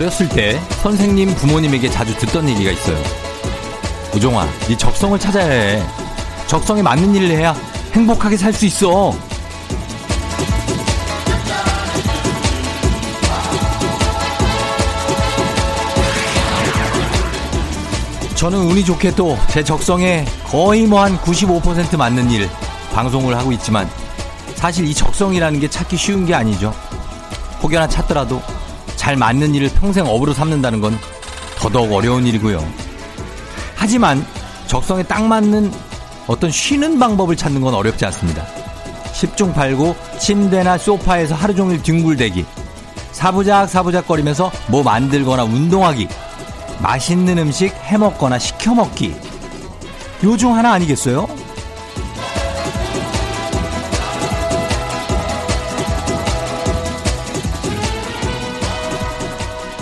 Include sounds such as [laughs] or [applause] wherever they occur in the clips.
어렸을 때 선생님 부모님에게 자주 듣던 얘기가 있어요. 우종아, 네 적성을 찾아야 해. 적성에 맞는 일을 해야 행복하게 살 수 있어. 저는 운이 좋게도 제 적성에 거의 뭐 한 95% 맞는 일 방송을 하고 있지만 사실 이 적성이라는 게 찾기 쉬운 게 아니죠. 혹여나 찾더라도 잘 맞는 일을 평생 업으로 삼는다는 건 더더욱 어려운 일이고요. 하지만 적성에 딱 맞는 어떤 쉬는 방법을 찾는 건 어렵지 않습니다. 10중 8구 침대나 소파에서 하루 종일 뒹굴대기 사부작 사부작 거리면서 뭐 만들거나 운동하기 맛있는 음식 해먹거나 시켜먹기 요 중 하나 아니겠어요?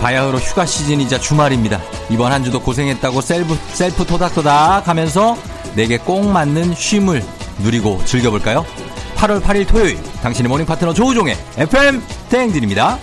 바야흐로 휴가 시즌이자 주말입니다. 이번 한 주도 고생했다고 self, self 토닥토닥 하면서 내게 꼭 맞는 쉼을 누리고 즐겨볼까요? 8월 8일 토요일 당신의 모닝 파트너 조우종의 FM 대행진입니다.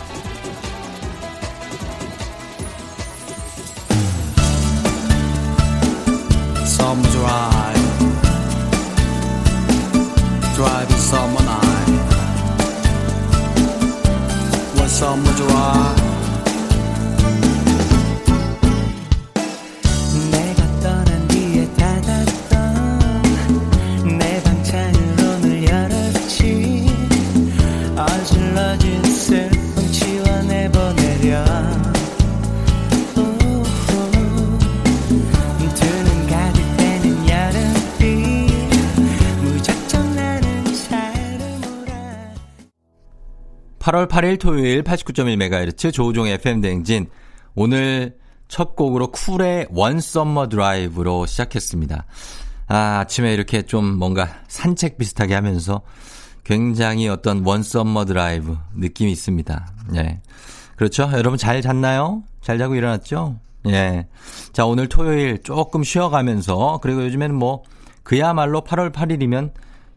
8월 8일 토요일 89.1MHz 조우종 FM 대행진. 오늘 첫 곡으로 쿨의 One Summer Drive로 시작했습니다. 아, 아침에 이렇게 좀 뭔가 산책 비슷하게 하면서 굉장히 어떤 One Summer Drive 느낌이 있습니다. 예. 그렇죠? 여러분 잘 잤나요? 잘 자고 일어났죠? 예. 자, 오늘 토요일 조금 쉬어가면서 그리고 요즘에는 뭐 그야말로 8월 8일이면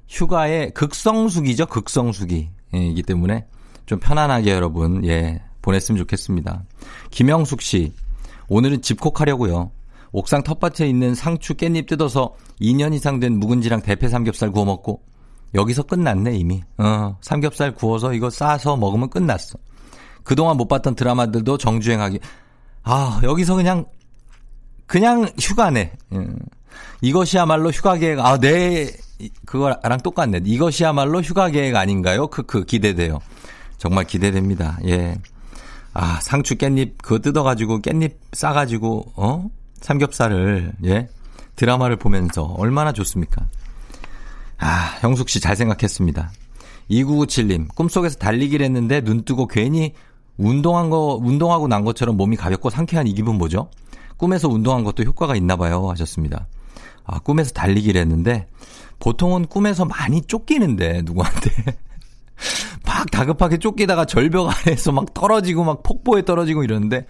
휴가의 극성수기죠, 극성수기. 예, 이기 때문에 좀 편안하게 여러분, 예, 보냈으면 좋겠습니다. 김영숙 씨, 오늘은 집콕하려고요. 옥상 텃밭에 있는 상추 깻잎 뜯어서 2년 이상 된 묵은지랑 대패 삼겹살 구워 먹고 여기서 끝났네 이미. 어, 삼겹살 구워서 이거 싸서 먹으면 끝났어. 그동안 못 봤던 드라마들도 정주행하기. 아, 여기서 그냥 그냥 휴가네. 음. 이것이야말로 휴가 계획. 아, 네. 그거랑 똑같네. 이것이야말로 휴가 계획 아닌가요? 크크 기대돼요. 정말 기대됩니다. 예. 아, 상추 깻잎 그거 뜯어 가지고 깻잎 싸 가지고 어 삼겹살을 예 드라마를 보면서 얼마나 좋습니까? 아, 형숙 씨 잘 생각했습니다. 2997님, 꿈속에서 달리기를 했는데 눈 뜨고 괜히 운동한 거, 운동하고 난 것처럼 몸이 가볍고 상쾌한 이 기분 뭐죠? 꿈에서 운동한 것도 효과가 있나 봐요. 하셨습니다. 아, 꿈에서 달리기를 했는데 보통은 꿈에서 많이 쫓기는데 누구한테 막 다급하게 쫓기다가 절벽 아래에서 막 떨어지고 막 폭포에 떨어지고 이러는데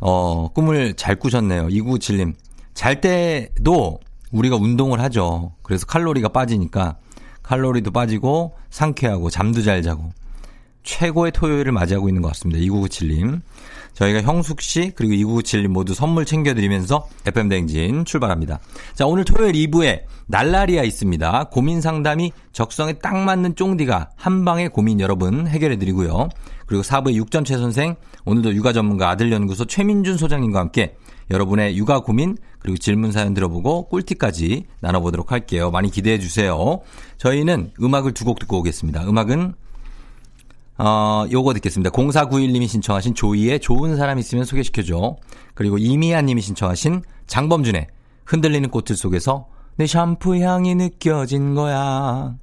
어, 꿈을 잘 꾸셨네요. 2997님. 잘 때도 우리가 운동을 하죠. 그래서 칼로리가 빠지니까 칼로리도 빠지고 상쾌하고 잠도 잘 자고 최고의 토요일을 맞이하고 있는 것 같습니다. 2997님. 저희가 형숙 씨 그리고 2997님 모두 선물 챙겨드리면서 FM 댕진 출발합니다. 자 오늘 토요일 2부에 날라리아 있습니다. 고민 상담이 적성에 딱 맞는 쫑디가 한 방에 고민 여러분 해결해드리고요. 그리고 4부의 육전 최 선생 오늘도 육아 전문가 아들연구소 최민준 소장님과 함께 여러분의 육아 고민 그리고 질문 사연 들어보고 꿀팁까지 나눠보도록 할게요. 많이 기대해 주세요. 저희는 음악을 두 곡 듣고 오겠습니다. 음악은 어, 요거 듣겠습니다. 0491님이 신청하신 조이의 좋은 사람 있으면 소개시켜줘. 그리고 이미아 님이 신청하신 장범준의 흔들리는 꽃들 속에서 내 샴푸 향이 느껴진 거야.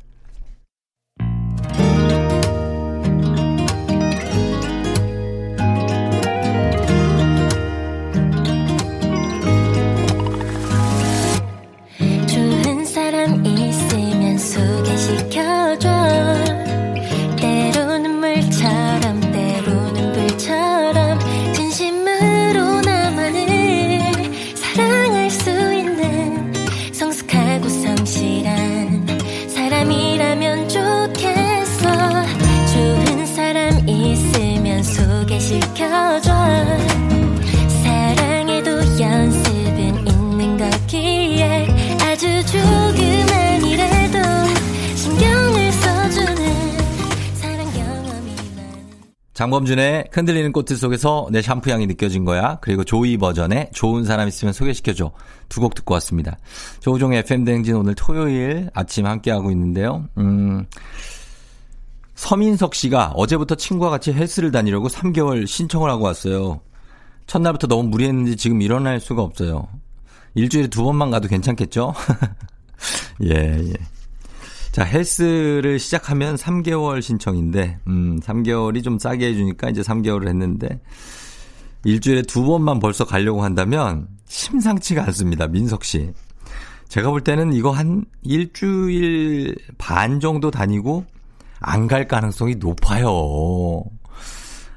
장범준의 흔들리는 꽃들 속에서 내 샴푸 향이 느껴진 거야. 그리고 조이 버전의 좋은 사람 있으면 소개시켜줘. 두 곡 듣고 왔습니다. 조우종 FM 대행진 오늘 토요일 아침 함께하고 있는데요. 음, 서민석 씨가 어제부터 친구와 같이 헬스를 다니려고 3개월 신청을 하고 왔어요. 첫날부터 너무 무리했는지 지금 일어날 수가 없어요. 일주일에 두 번만 가도 괜찮겠죠? [laughs] 예, 예. 자, 헬스를 시작하면 3개월 신청인데, 음, 3개월이 좀 싸게 해주니까 이제 3개월을 했는데, 일주일에 두 번만 벌써 가려고 한다면 심상치가 않습니다. 민석 씨. 제가 볼 때는 이거 한 일주일 반 정도 다니고 안 갈 가능성이 높아요.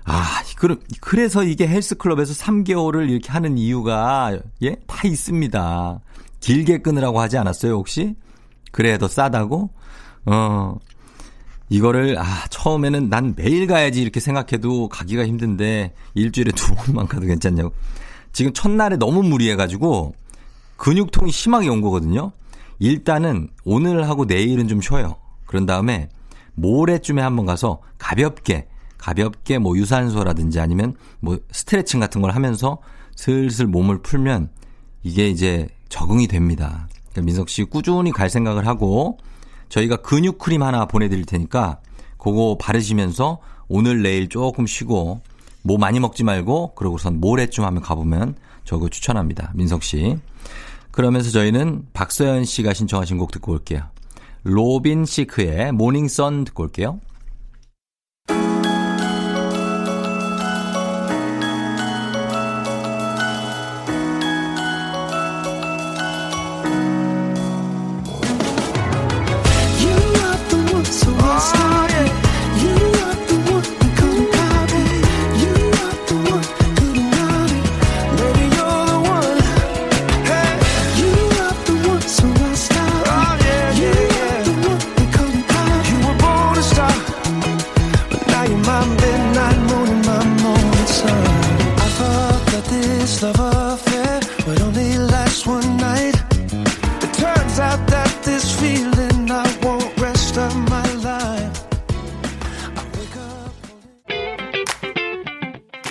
아, 그럼, 그래서 이게 헬스클럽에서 3개월을 이렇게 하는 이유가, 예? 다 있습니다. 길게 끊으라고 하지 않았어요, 혹시? 그래, 더 싸다고? 어, 이거를, 아, 처음에는 난 매일 가야지 이렇게 생각해도 가기가 힘든데, 일주일에 두 번만 가도 괜찮냐고. 지금 첫날에 너무 무리해가지고, 근육통이 심하게 온 거거든요? 일단은 오늘 하고 내일은 좀 쉬어요. 그런 다음에 모레쯤에 한번 가서 가볍게, 가볍게 뭐 유산소라든지 아니면 뭐 스트레칭 같은 걸 하면서 슬슬 몸을 풀면 이게 이제 적응이 됩니다. 그러니까 민석 씨 꾸준히 갈 생각을 하고 저희가 근육 크림 하나 보내드릴 테니까 그거 바르시면서 오늘 내일 조금 쉬고 뭐 많이 먹지 말고 그러고선 모레쯤 하면 가보면 저거 추천합니다. 민석 씨. 그러면서 저희는 박서연 씨가 신청하신 곡 듣고 올게요. 로빈 시크의 Morning Sun 듣고 올게요.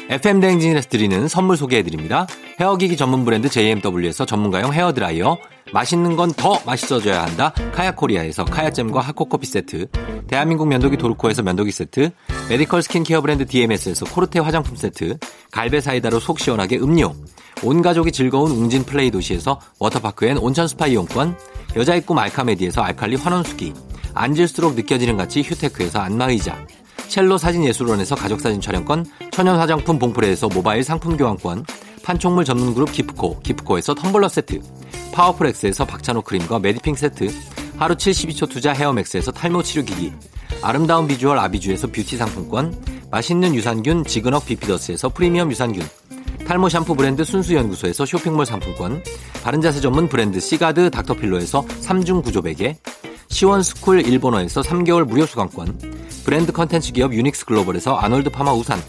FM 대행진에서 드리는 선물 소개해드립니다. 헤어기기 전문 브랜드 JMW에서 전문가용 헤어드라이어, 맛있는 건 더 맛있어져야 한다. 카야코리아에서 카야잼과 하코커피 세트, 대한민국 면도기 도르코에서 면도기 세트, 메디컬 스킨케어 브랜드 DMS에서 코르테 화장품 세트, 갈배 사이다로 속 시원하게 음료, 온 가족이 즐거운 웅진 플레이 도시에서 워터파크 and 온천 스파 이용권, 여자의 꿈 알카메디에서 알칼리 환원수기, 앉을수록 느껴지는 가치 휴테크에서 안마의자, 첼로 사진예술원에서 가족사진 촬영권, 천연 화장품 봉프레에서 모바일 상품 교환권, 판촉물 전문 그룹 기프코, 기프코에서 텀블러 세트, 파워풀엑스에서 박찬호 크림과 메디핑 세트, 하루 72초 투자 헤어맥스에서 탈모 치료기기, 아름다운 비주얼 아비주에서 뷰티 상품권, 맛있는 유산균 지그넉 비피더스에서 프리미엄 유산균, 탈모 샴푸 브랜드 순수연구소에서 쇼핑몰 상품권, 바른자세 전문 브랜드 시가드 닥터필로에서 3중 구조 베개, 시원스쿨 일본어에서 3개월 무료 수강권, 브랜드 컨텐츠 기업 유닉스 글로벌에서 아놀드 파마 우산,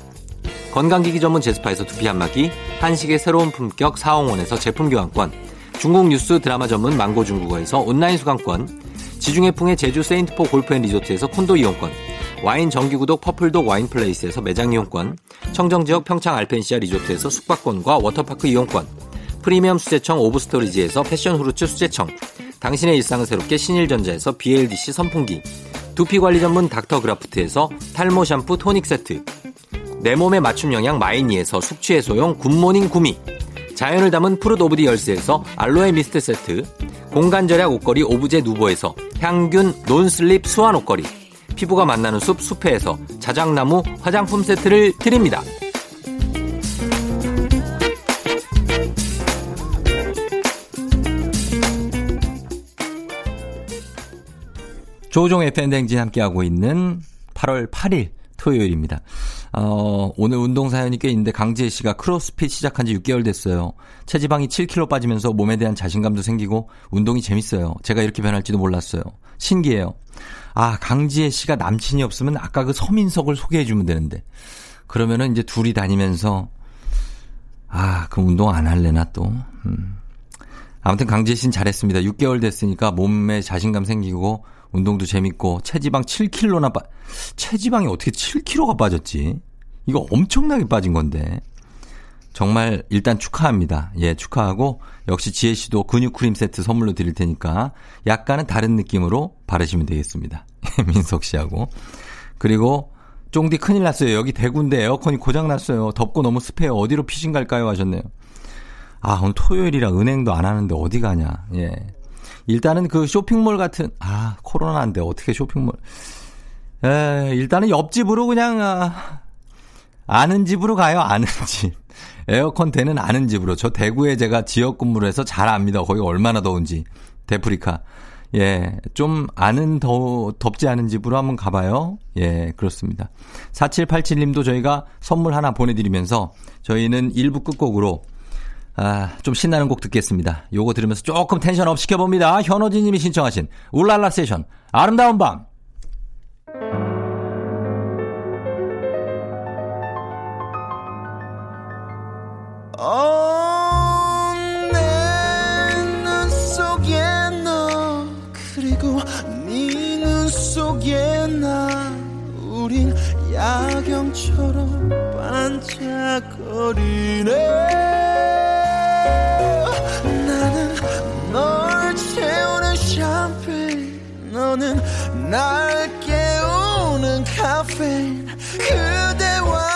건강기기 전문 제스파에서 두피 안마기, 한식의 새로운 품격 사옹원에서 제품 교환권, 중국 뉴스 드라마 전문 망고 중국어에서 온라인 수강권, 지중해풍의 제주 세인트포 골프앤 리조트에서 콘도 이용권, 와인 정기구독 퍼플독 와인플레이스에서 매장 이용권, 청정지역 평창 알펜시아 리조트에서 숙박권과 워터파크 이용권, 프리미엄 수제청 오브스토리지에서 패션 후르츠 수제청, 당신의 일상을 새롭게 신일전자에서 BLDC 선풍기, 두피관리 전문 닥터그라프트에서 탈모 샴푸 토닉 세트, 내 몸에 맞춤 영양 마이니에서 숙취해소용 굿모닝 구미, 자연을 담은 푸르 오브 디 열스에서 알로에 미스트 세트, 공간 절약 옷걸이 오브제 누보에서 향균 non-slip 수완 옷걸이, 피부가 만나는 숲 숲회에서 자작나무 화장품 세트를 드립니다. 조종의 팬댕진 함께하고 있는 8월 8일 토요일입니다. 어, 오늘 운동 사연이 꽤 있는데 강지혜 씨가 크로스핏 시작한 지 6개월 됐어요. 체지방이 7kg 빠지면서 몸에 대한 자신감도 생기고 운동이 재밌어요. 제가 이렇게 변할지도 몰랐어요. 신기해요. 아, 강지혜 씨가 남친이 없으면 아까 그 서민석을 소개해 주면 되는데. 그러면은 이제 둘이 다니면서 아, 그 운동 안 할래나 또. 음. 아무튼 강지혜 씨는 잘했습니다. 6개월 됐으니까 몸에 자신감 생기고 운동도 재밌고 체지방 7kg나 빠 체지방이 어떻게 7kg가 빠졌지? 이거 엄청나게 빠진 건데. 정말 일단 축하합니다. 예, 축하하고 역시 지혜 씨도 근육 크림 세트 선물로 드릴 테니까 약간은 다른 느낌으로 바르시면 되겠습니다. [laughs] 민석 씨하고. 그리고 쫑디 큰일 났어요. 여기 대구인데 에어컨이 고장 났어요. 덥고 너무 습해요. 어디로 피신 갈까요? 하셨네요. 아, 오늘 토요일이라 은행도 안 하는데 어디 가냐. 예. 일단은 그 쇼핑몰 같은 아, 코로나인데 어떻게 쇼핑몰 에, 일단은 옆집으로 그냥 아, 아는 집으로 가요. 아는 [laughs] 집. 에어컨 되는 아는 집으로. 저 대구에 제가 지역 근무를 해서 잘 압니다. 거기 얼마나 더운지. 데프리카. 예, 좀 아는 더 덥지 않은 집으로 한번 가봐요. 예, 그렇습니다. 4787님도 저희가 선물 하나 보내드리면서 저희는 1부 끝곡으로 아, 좀 신나는 곡 듣겠습니다. 요거 들으면서 조금 tension up 시켜봅니다. 현호진 님이 신청하신 울랄라 세션 아름다운 밤. 내눈 속에 너 그리고 네 눈 속에 나 우린 야경처럼 반짝거리네. 나는 널 채우는 샴페인 너는 날 깨우는 카페인 그대와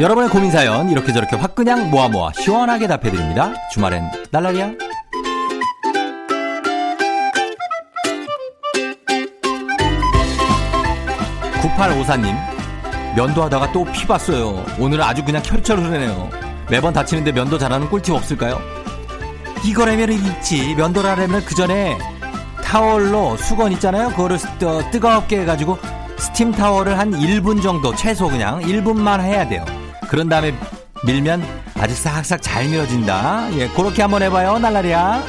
여러분의 고민 사연 이렇게 저렇게 화끈냥 모아 모아 시원하게 답해 드립니다. 주말엔 날라리야. 9854님 면도하다가 또 피 봤어요. 오늘은 아주 그냥 철철 흐르네요. 매번 다치는데 면도 잘하는 꿀팁 없을까요? 이거라면 있지. 면도를 하려면 그 전에 타월로 수건 있잖아요. 그거를 뜨- 뜨겁게 해가지고 스팀 타월을 한 1분 정도 최소 그냥 1분만 해야 돼요. 그런 다음에 밀면 아주 싹싹 잘 밀어진다. 예, 그렇게 한번 해봐요, 날라리야.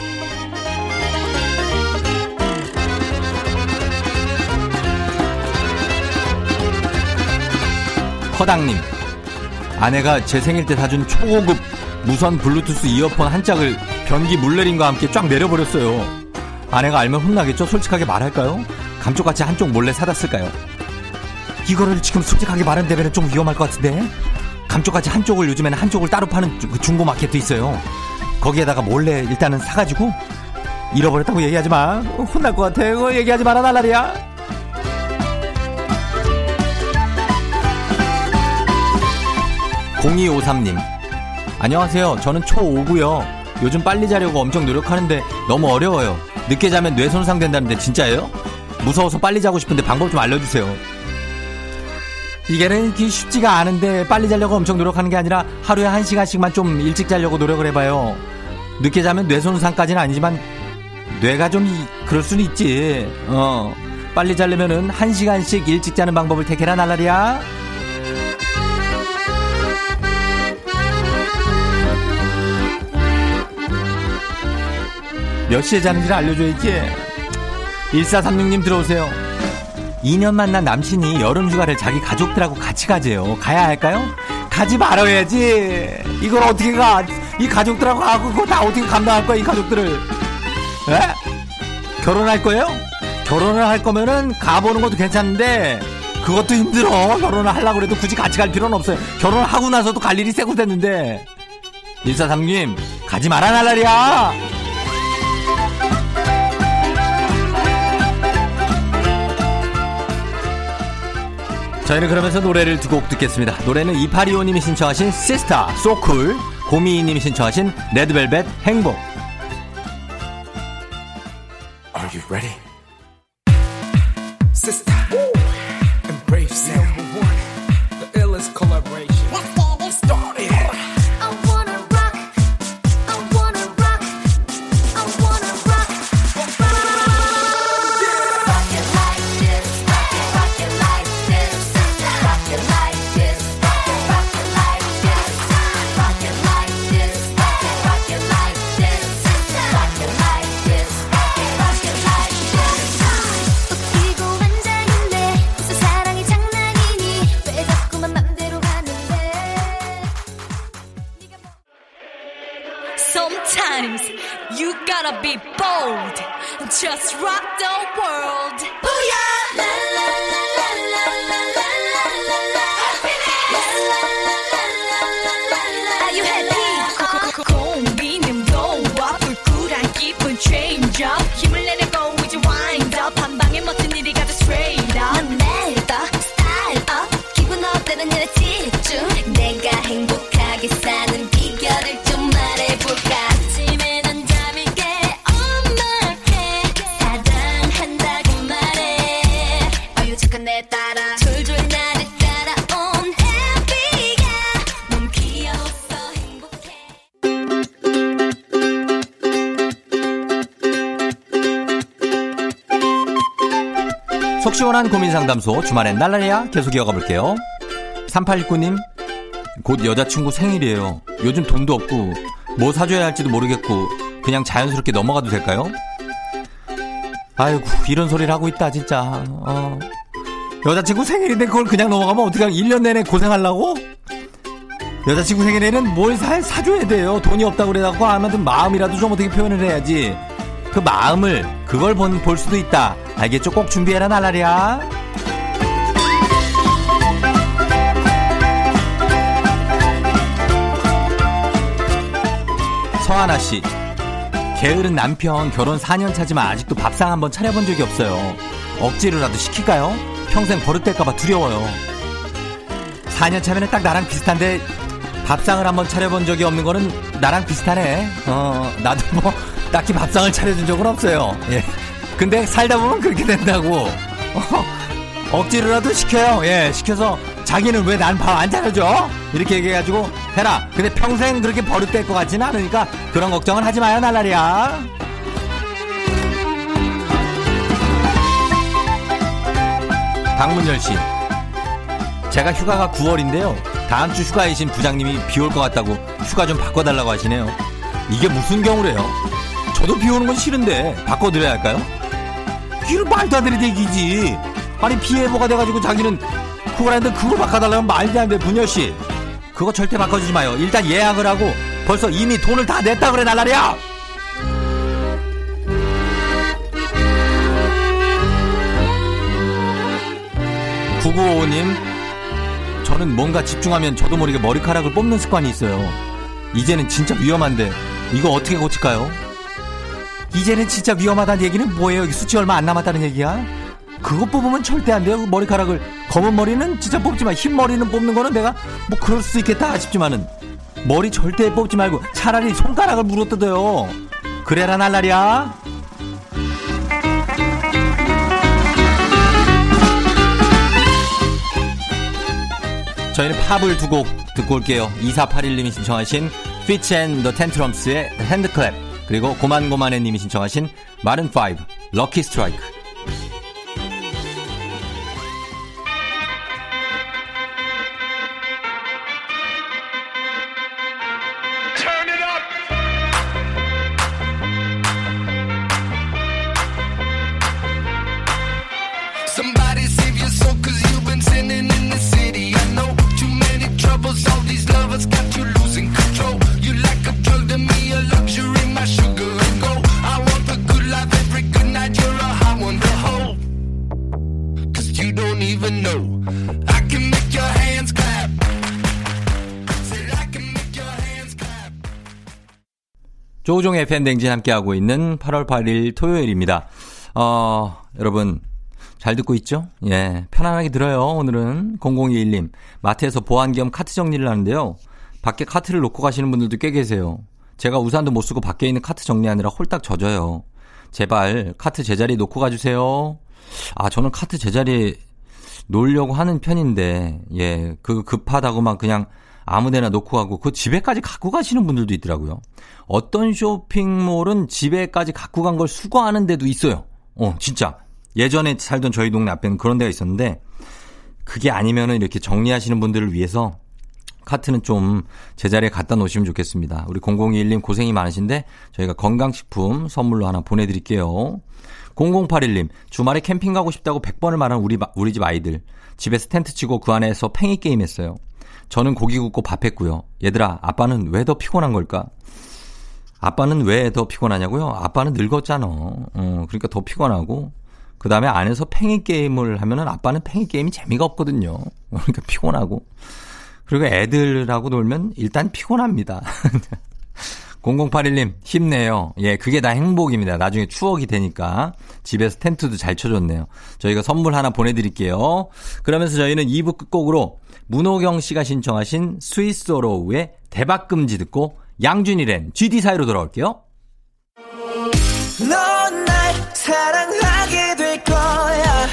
허당님, 아내가 제 생일 때 사준 초고급 무선 블루투스 이어폰 한 짝을 변기 물 내림과 함께 쫙 내려버렸어요. 아내가 알면 혼나겠죠? 솔직하게 말할까요? 감쪽같이 한쪽 몰래 사다 쓸까요? 이거를 지금 솔직하게 말한다면 좀 위험할 것 같은데? 감쪽같이 한쪽을 요즘에는 한쪽을 따로 파는 주- 그 중고 마켓도 있어요. 거기에다가 몰래 일단은 사가지고 잃어버렸다고 얘기하지 마. 혼날 것 같아. 그거 얘기하지 마라 날라리야. 0253님. 안녕하세요. 저는 초5고요. 요즘 빨리 자려고 엄청 노력하는데 너무 어려워요. 늦게 자면 뇌 손상된다는데 진짜예요? 무서워서 빨리 자고 싶은데 방법 좀 알려주세요. 이게는 쉽지가 않은데 빨리 자려고 엄청 노력하는 게 아니라 하루에 한 시간씩만 좀 일찍 자려고 노력을 해봐요. 늦게 자면 뇌 손상까지는 아니지만 뇌가 좀 이- 그럴 수는 있지. 어. 빨리 자려면은 한 시간씩 일찍 자는 방법을 택해라 날라리야. 몇 시에 자는지를 알려줘야지. 1436님 들어오세요. 2년 만난 남친이 여름 휴가를 자기 가족들하고 같이 가재요. 가야 할까요? 가지 말아야지. 이걸 어떻게 가? 이 가족들하고 가고 그거 다 어떻게 감당할 거야, 이 가족들을. 에? 결혼할 거예요? 결혼을 할 거면은 가보는 것도 괜찮은데 그것도 힘들어. 결혼을 하려고 그래도 굳이 같이 갈 필요는 없어요. 결혼하고 나서도 갈 일이 세고 됐는데. 1436님, 가지 마라, 날라리야! 저희는 그러면서 노래를 두 곡 듣겠습니다. 노래는 이파리오님이 신청하신 시스타, 소쿨, 고미이님이 신청하신 레드벨벳 행복. Are you ready? 시원한 고민 상담소 주말엔 날라리야 계속 이어가 볼게요. 3819님 곧 여자친구 생일이에요. 요즘 돈도 없고 뭐 사줘야 할지도 모르겠고 그냥 자연스럽게 넘어가도 될까요? 아이고 이런 소리를 하고 있다 진짜. 어. 여자친구 생일인데 그걸 그냥 넘어가면 어떻게 1년 내내 고생하려고? 여자친구 생일에는 뭘 사, 사줘야 돼요. 돈이 없다고 그래갖고 아무튼 마음이라도 좀 어떻게 표현을 해야지. 그 마음을 그걸 본, 볼 수도 있다. 알겠죠? 꼭 준비해라 날라리야. 서하나 씨. 게으른 남편 결혼 4년 차지만 아직도 밥상 한번 차려본 적이 없어요. 억지로라도 시킬까요? 평생 버릇될까봐 두려워요. 4년 차면 딱 나랑 비슷한데 밥상을 한번 차려본 적이 없는 거는 나랑 비슷하네. 어, 나도 뭐 딱히 밥상을 차려준 적은 없어요. 예. 근데 살다 보면 그렇게 된다고. 어, [laughs] 억지로라도 시켜요. 예, 시켜서 자기는 왜 난 밥 안 차려줘? 이렇게 얘기해가지고 해라. 근데 평생 그렇게 버릇될 것 같지는 않으니까 그런 걱정은 하지 마요, 날라리야. 박문열 씨. 제가 휴가가 9월인데요. 다음 주 휴가이신 부장님이 비 올 것 같다고 휴가 좀 바꿔달라고 하시네요. 이게 무슨 경우래요? 저도 비 오는 건 싫은데 바꿔드려야 할까요? 이런 말도 안 되는 얘기지. 아니 비 예보가 돼가지고 자기는 그걸 하는데 그걸 바꿔달라면 말도 안 돼, 분열 씨. 그거 절대 바꿔주지 마요. 일단 예약을 하고 벌써 이미 돈을 다 냈다 그래 날라리야. 9955님, 저는 뭔가 집중하면 저도 모르게 머리카락을 뽑는 습관이 있어요. 이제는 진짜 위험한데, 이거 어떻게 고칠까요? 이제는 진짜 위험하다는 얘기는 뭐예요? 이 수치 얼마 안 남았다는 얘기야? 그거 뽑으면 절대 안 돼요. 그 머리카락을. 검은 머리는 진짜 뽑지만, 흰 머리는 뽑는 거는 내가 뭐 그럴 수 있겠다 싶지만은, 머리 절대 뽑지 말고 차라리 손가락을 물어뜯어요. 그래라 날라리야. 저희는 팝을 두 곡 듣고 올게요. 2481님이 신청하신 and the Tantrums의 핸드클랩 그리고 고만고만해님이 신청하신 마른 5 럭키 스트라이크 조우종의 팬댕진 함께하고 있는 8월 8일 토요일입니다. 어, 여러분, 잘 듣고 있죠? 예, 편안하게 들어요, 오늘은. 0021님. 마트에서 보안 겸 카트 정리를 하는데요. 밖에 카트를 놓고 가시는 분들도 꽤 계세요. 제가 우산도 못 쓰고 밖에 있는 카트 정리하느라 홀딱 젖어요. 제발 카트 제자리 놓고 가주세요. 아, 저는 카트 제자리에 놓으려고 하는 편인데, 예, 그 급하다고 막 그냥 아무 데나 놓고 가고, 그 집에까지 갖고 가시는 분들도 있더라고요. 어떤 쇼핑몰은 집에까지 갖고 간 걸 수거하는 데도 있어요. 어, 진짜. 예전에 살던 저희 동네 앞에는 그런 데가 있었는데, 그게 아니면은 이렇게 정리하시는 분들을 위해서 카트는 좀 제자리에 갖다 놓으시면 좋겠습니다. 우리 0021님 고생이 많으신데 저희가 건강식품 선물로 하나 보내드릴게요. 0081님 주말에 캠핑 가고 싶다고 100번을 말한 우리, 마- 우리 집 아이들 집에서 텐트 치고 그 안에서 팽이 게임 했어요. 저는 고기 굽고 밥 했고요. 얘들아 아빠는 왜 더 피곤한 걸까? 아빠는 왜 더 피곤하냐고요? 아빠는 늙었잖아. 어, 그러니까 더 피곤하고 그 다음에 안에서 팽이 게임을 하면은 아빠는 팽이 게임이 재미가 없거든요. [laughs] 그러니까 피곤하고. 그리고 애들하고 놀면 일단 피곤합니다. [laughs] 0081님, 힘내요. 예, 그게 다 행복입니다. 나중에 추억이 되니까. 집에서 텐트도 잘 쳐줬네요. 저희가 선물 하나 보내드릴게요. 그러면서 저희는 2부 끝곡으로 문호경 씨가 신청하신 스위스로우의 대박금지 듣고 양준일의 GD 사이로 돌아올게요. 넌 날 사랑하게 될 거야.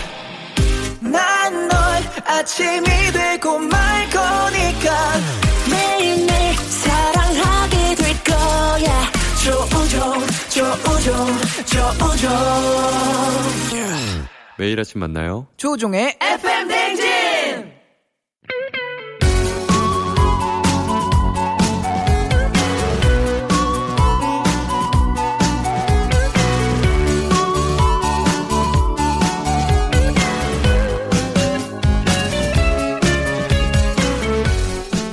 난 널 아침이 되고 말 조우종, 조우종, 조우종. 매일 아침 만나요. 조우종의 FM 댕진!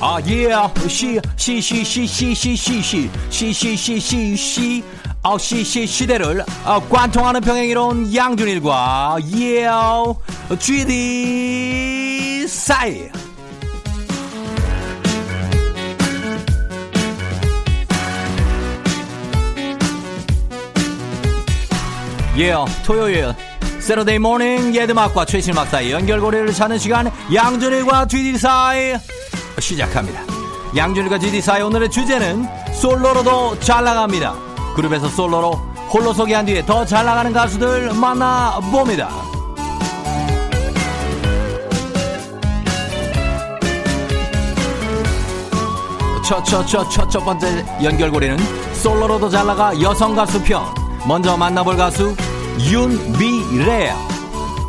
아, 예, 시, 시, 시, 시, 시, 시, 시, 시, 시, 시, 시, 시, 시, 아, 시, 시, 시대를 아, 관통하는 평행이론 양준일과 예, GD 사이. 예, 토요일 Saturday morning 예드막과 최실막 사이 연결고리를 찾는 시간 양준일과 GD 사이 시작합니다. 양준일과 GD 사이 오늘의 주제는 솔로로도 잘 나갑니다. 그룹에서 솔로로 홀로 소개한 뒤에 더 잘 나가는 가수들 만나봅니다. 첫, 첫, 첫, 첫, 첫 번째 연결고리는 솔로로도 잘 나가 여성 가수 편. 먼저 만나볼 가수 윤미래.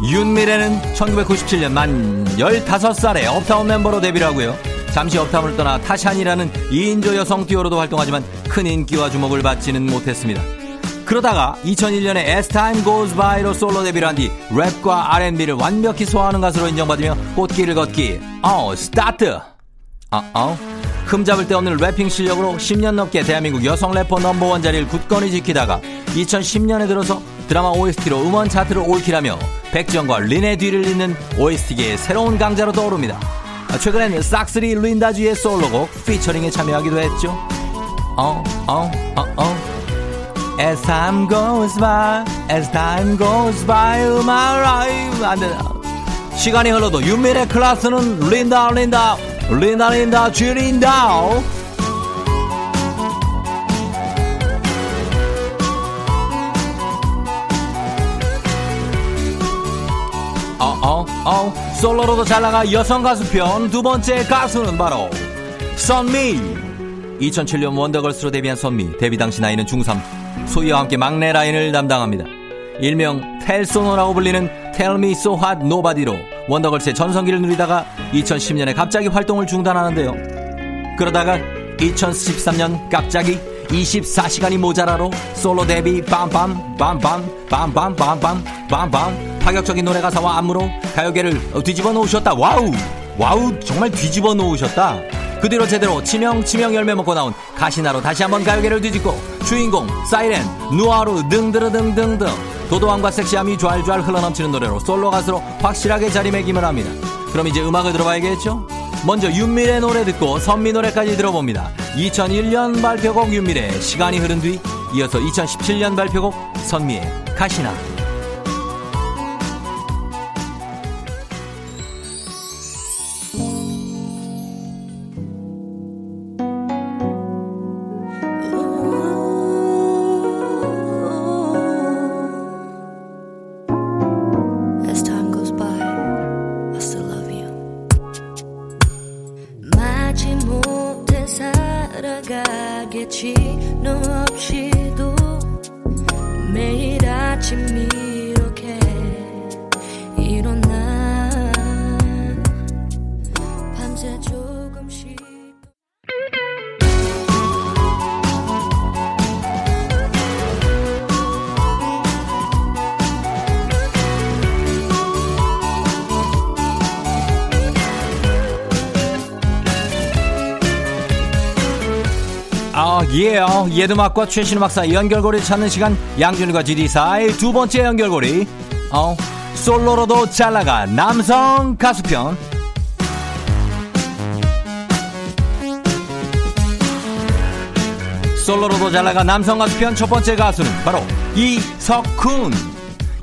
윤미래는 1997년 만 15살에 업타운 멤버로 데뷔를 하고요. 잠시 업타운을 떠나 타샤니라는 2인조 여성 듀오로도 활동하지만 큰 인기와 주목을 받지는 못했습니다. 그러다가 2001년에 As Time Goes By로 솔로 데뷔를 한 뒤 랩과 R&B를 완벽히 소화하는 가수로 인정받으며 꽃길을 걷기. 어, 스타트! 어, 어. 흠잡을 데 없는 rapping 실력으로 10년 넘게 대한민국 여성 래퍼 넘버원 자리를 굳건히 지키다가 2010년에 들어서 드라마 OST로 음원 차트를 올킬하며 백지영과 린의 뒤를 잇는 OST계의 새로운 강자로 떠오릅니다. 아, 최근엔 싹스리 린다주의 솔로곡 피처링에 참여하기도 했죠. 어, 어, 어, 어. As time goes by, as time goes by, 음악 라이브 안 된다. 시간이 흘러도 윤미래 클래스는 린다 린다 린다 린다 쥐린다 어어어 어, 솔로로도 잘 나가 여성 가수 편 두 번째 가수는 바로 선미 2007년 원더걸스로 데뷔한 선미 데뷔 당시 나이는 중3 소희와 함께 막내 라인을 담당합니다 일명 텔소노라고 불리는 Tell Me So Hot Nobody로 원더걸스의 전성기를 누리다가 2010년에 갑자기 활동을 중단하는데요. 그러다가 2013년 갑자기 24시간이 모자라로 솔로 데뷔 빰빰 빰빰 빰빰 빰빰 빰빰 파격적인 노래 가사와 안무로 가요계를 뒤집어 놓으셨다. wow wow 정말 뒤집어 놓으셨다. 그 뒤로 제대로 치명 치명 열매 먹고 나온 가시나로 다시 한번 가요계를 뒤집고 주인공 사이렌 누아르 등등등등등 도도함과 섹시함이 좔좔 흘러넘치는 노래로 솔로 가수로 확실하게 자리매김을 합니다. 그럼 이제 음악을 들어봐야겠죠? 먼저 윤미래 노래 듣고 선미 노래까지 들어봅니다. 2001년 발표곡 윤미래 시간이 흐른 뒤 이어서 2017년 발표곡 선미의 가시나 알겠지 너 예요. 옛 음악과 최신 음악 사이 연결고리 찾는 시간 양준일과 GD사의 두 번째 연결고리. 어, 솔로로도 잘 나가 남성 가수편. 솔로로도 잘 나가 남성 가수편 첫 번째 가수는 바로 이석훈.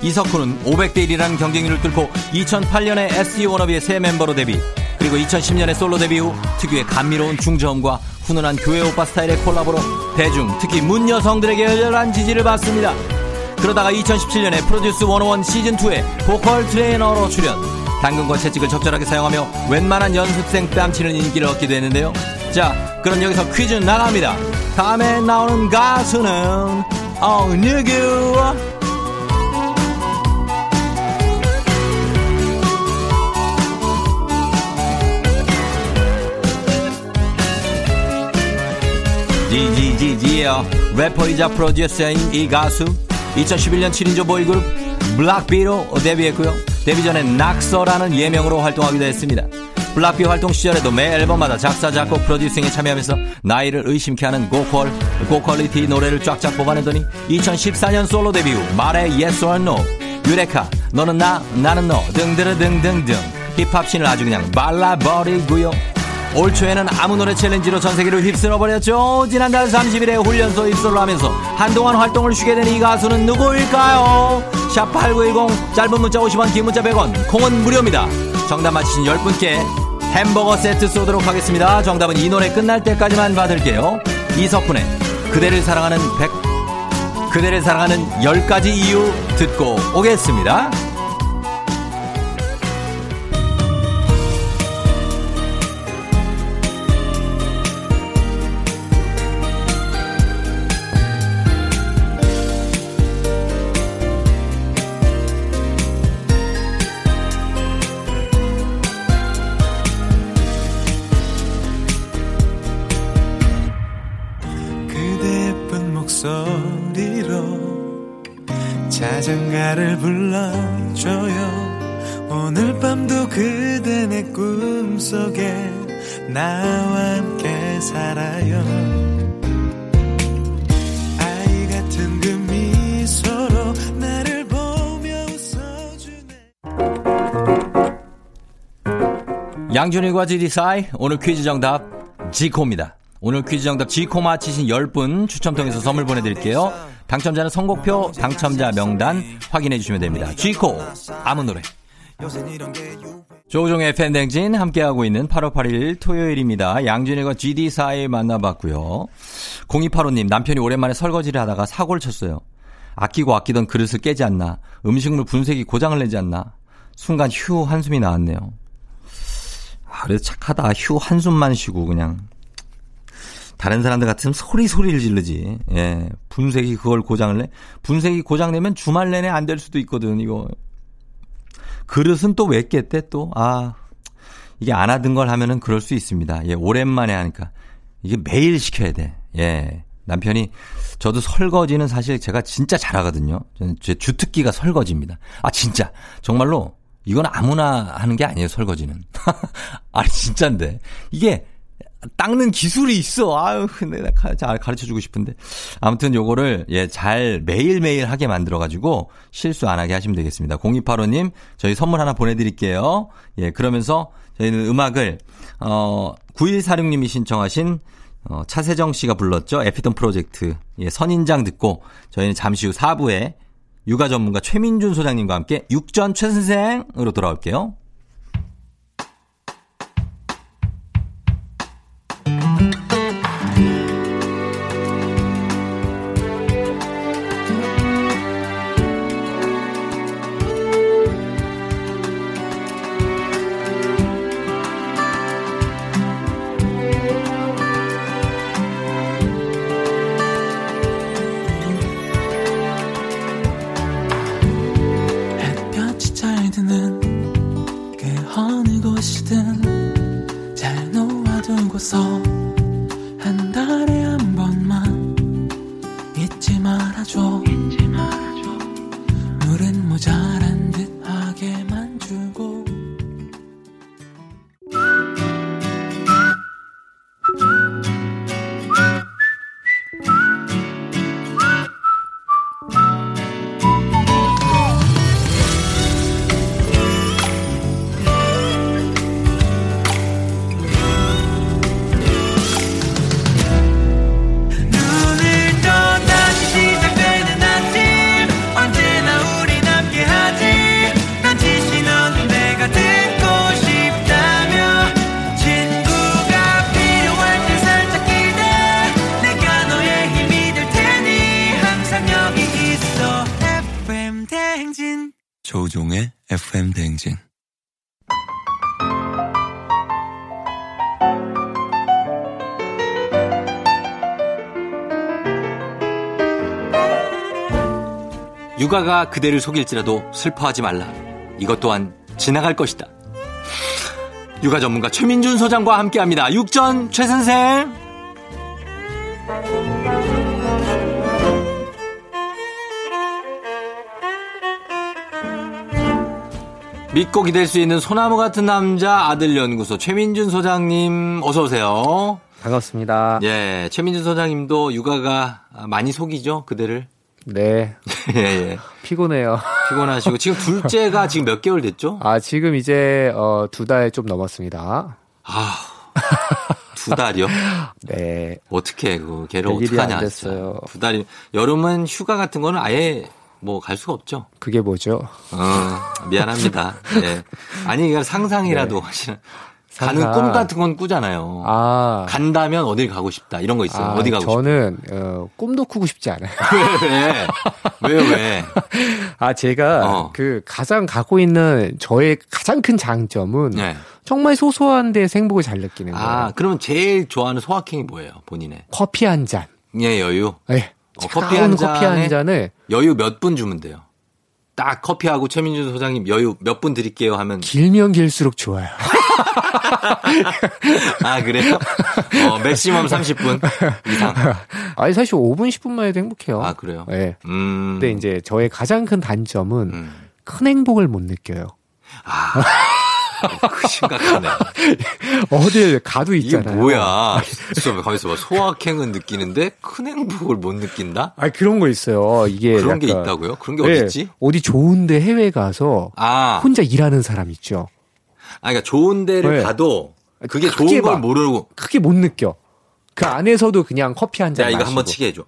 이석훈은 500대 1이라는 경쟁률을 뚫고 2008년에 SE 워너비의 새 멤버로 데뷔. 그리고 2010년에 솔로 데뷔 후 특유의 감미로운 중저음과 훈훈한 교회 오빠 스타일의 콜라보로 대중, 특히 문 여성들에게 열렬한 지지를 받습니다. 그러다가 2017년에 프로듀스 101 시즌2에 보컬 트레이너로 출연. 당근과 채찍을 적절하게 사용하며 웬만한 연습생 뺨치는 인기를 얻기도 했는데요. 자, 그럼 여기서 퀴즈 나갑니다. 다음에 나오는 가수는, 어, 누구? 지지지지요. 래퍼이자 프로듀서인 이 가수 2011년 7인조 보이그룹 블락비로 데뷔했고요. 데뷔 전에 낙서라는 예명으로 활동하기도 했습니다. 블락비 활동 시절에도 매 앨범마다 작사 작곡 프로듀싱에 참여하면서 나이를 의심케 하는 고퀄 고quality 노래를 쫙쫙 뽑아내더니 2014년 솔로 데뷔 후 말해 yes or no 유레카 너는 나 나는 너 등등등등등. 힙합 scene을 아주 그냥 말라버리고요 올 초에는 아무 노래 챌린지로 전 세계를 휩쓸어버렸죠. 지난달 30일에 훈련소 입소를 하면서 한동안 활동을 쉬게 된 이 가수는 누구일까요? 샵8910 짧은 문자 50원 긴 문자 100원 콩은 무료입니다. 정답 맞히신 10분께 햄버거 세트 쏘도록 하겠습니다. 정답은 이 노래 끝날 때까지만 받을게요. 이석훈의 그대를 사랑하는 100 그대를 사랑하는 10가지 이유 듣고 오겠습니다. 양준일과 지디사이 오늘 퀴즈 정답 지코입니다. 오늘 퀴즈 정답 지코 맞히신 10분 추첨 통해서 선물 보내드릴게요. 당첨자는 선곡표 당첨자 명단 확인해 주시면 됩니다. 지코 아무 노래 조우종의 팬댕진 함께하고 있는 8월 8일 토요일입니다. 양준일과 GD4일 만나봤고요. 0285님 남편이 오랜만에 설거지를 하다가 사고를 쳤어요. 아끼고 아끼던 그릇을 깨지 않나 음식물 분쇄기 고장을 내지 않나 순간 휴 한숨이 나왔네요. 아, 그래도 착하다. 휴 한숨만 쉬고 그냥. 다른 사람들 같으면 소리 소리를 지르지. 예. 분쇄기 그걸 고장을 내. 분쇄기 고장 내면 주말 내내 안 될 수도 있거든. 이거. 그릇은 또 왜 깼대 또. 아. 이게 안 하던 걸 하면은 그럴 수 있습니다. 예. 오랜만에 하니까. 이게 매일 시켜야 돼. 예. 남편이 저도 설거지는 사실 제가 진짜 잘하거든요. 저는 제 주특기가 설거지입니다. 아 진짜 정말로 이건 아무나 하는 게 아니에요 설거지는. [laughs] 아니 진짜인데 이게 닦는 기술이 있어. 아유 내가 잘 가르쳐 주고 싶은데 아무튼 요거를 예잘 매일 매일 하게 만들어 가지고 실수 안 하게 하시면 되겠습니다. 0285님 저희 선물 하나 보내드릴게요. 예 그러면서 저희는 음악을 어 9146님이 신청하신 어, 차세정 씨가 불렀죠. 에피톤 프로젝트. 예, 선인장 듣고 저희는 잠시 후 4부에 육아 전문가 최민준 소장님과 함께 육전 최선생으로 돌아올게요. 육아가 그대를 속일지라도 슬퍼하지 말라. 이것 또한 지나갈 것이다. 육아 전문가 최민준 소장과 함께 합니다. 육전 최 선생. 믿고 기댈 수 있는 소나무 같은 남자 아들 연구소 최민준 소장님 어서 오세요. 반갑습니다. 예, 최민준 소장님도 육아가 많이 속이죠 그대를. 네, [laughs] 예, 예. 피곤해요. 피곤하시고 지금 둘째가 [laughs] 지금 몇 개월 됐죠? 아, 지금 이제 어, 두 달 좀 넘었습니다. 아, 두 달이요? [laughs] 네, 어떻게 그 걔를 안 진짜. 됐어요. 두 달이 여름은 휴가 같은 거는 아예 뭐 갈 수가 없죠. 그게 뭐죠? 어, 미안합니다. 예. 아니 이거 상상이라도 하시는 가는. 꿈 같은 건 꾸잖아요. 아, 간다면 어딜 가고 싶다 이런 거 있어요. 아, 어디 가고 저는 어, 꿈도 꾸고 싶지 않아요. [laughs] 왜? 왜 왜? 아, 제가 어. 그 가장 갖고 있는 저의 가장 큰 장점은 네. 정말 소소한 데서 행복을 잘 느끼는 거예요. 아 그러면 제일 좋아하는 소확행이 뭐예요? 본인의 커피 한 잔. 예 여유. 네. 어, 커피 한 커피 한 잔에 잔을 여유 몇 분 주면 돼요? 딱 커피하고 최민준 소장님 여유 몇 분 드릴게요 하면 길면 길수록 좋아요. [laughs] [laughs] 아 그래요? 어 맥시멈 30분 이상. 아니 사실 5분 10분만 해도 행복해요. 아 그래요? 네. 음. 근데 이제 저의 가장 큰 단점은 음. 큰 행복을 못 느껴요. 아. 그 심각하네. [laughs] 어딜 가도 이게 있잖아요. 뭐야? 진짜 가만있어 봐. 소확행은 느끼는데 큰 행복을 못 느낀다? 아 그런 거 있어요. 이게 그런 게 약간- 있다고요? 그런 게 네, 어디 있지? 어디 좋은데 해외 가서 아, 혼자 일하는 사람 있죠. 아, 그러니까 좋은 데를 네. 가도 그게 좋은 걸 막- 모르고 크게 못 느껴. 그 안에서도 그냥 커피 한 잔 야 이거. 한번 치게 해줘.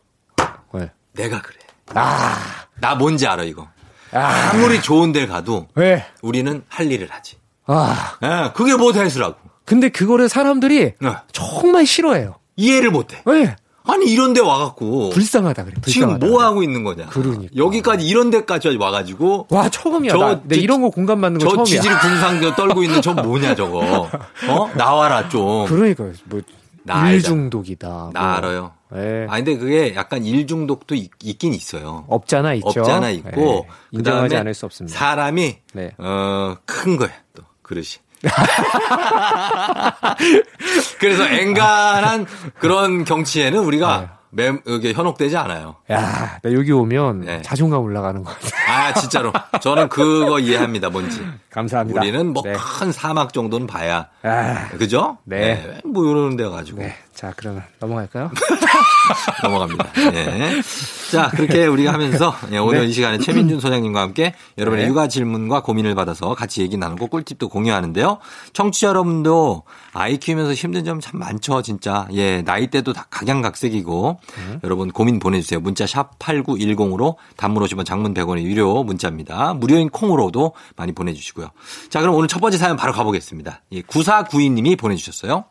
네. 내가 그래. 아, 나 뭔지 알아 이거. 아, 아무리 좋은 데를 가도 네. 우리는 할 일을 하지. 아, 예, 그게 모태수라고. 근데 그거를 사람들이 네. 정말 싫어해요. 이해를 못해. 네. 아니 이런 데 와갖고 불쌍하다 그래. 지금 불쌍하다. 뭐 하고 있는 거냐? 그러니까. 여기까지 이런 데까지 와가지고 와 처음이야. 저- 나, 내 저- 이런 거 공감 받는 거저 처음이야. 지질 군상 떨고 있는 저 뭐냐 저거? 어 나와라 좀. 그러니까 뭐나일 알잖아. 중독이다. 뭐. 나 알아요. 네. 아 근데 그게 약간 일 중독도 있, 긴 있어요. 없잖아 있죠. 없잖아 있고 네. 인정하지 그다음에 않을 수 없습니다. 사람이 네. 어큰 거야 또 그릇이. [laughs] 그래서 앵간한 그런 경치에는 우리가 매, 이게 현혹되지 않아요. 야, 나 여기 오면 네. 자존감 올라가는 것 같아. 아 진짜로 저는 그거 이해합니다 뭔지. 감사합니다. 우리는 뭐 네. 큰 사막 정도는 봐야 아, 그죠? 네. 뭐 이러는 데 가지고 네. 자, 그러면 넘어갈까요? [laughs] 넘어갑니다. 예. 자, 그렇게 우리가 하면서 예, 오늘 네. 이 시간에 최민준 소장님과 함께 여러분의 네. 육아 질문과 고민을 받아서 같이 얘기 나누고 꿀팁도 공유하는데요. 청취자 여러분도 아이 키우면서 힘든 점 참 많죠, 진짜. 예, 나이대도 다 각양각색이고 네. 여러분 고민 보내주세요. 문자 샵 8910으로 단문 50원 장문 100원의 유료 문자입니다. 무료인 콩으로도 많이 보내주시고요. 자, 그럼 오늘 첫 번째 사연 바로 가보겠습니다. 예, 9492님이 보내주셨어요.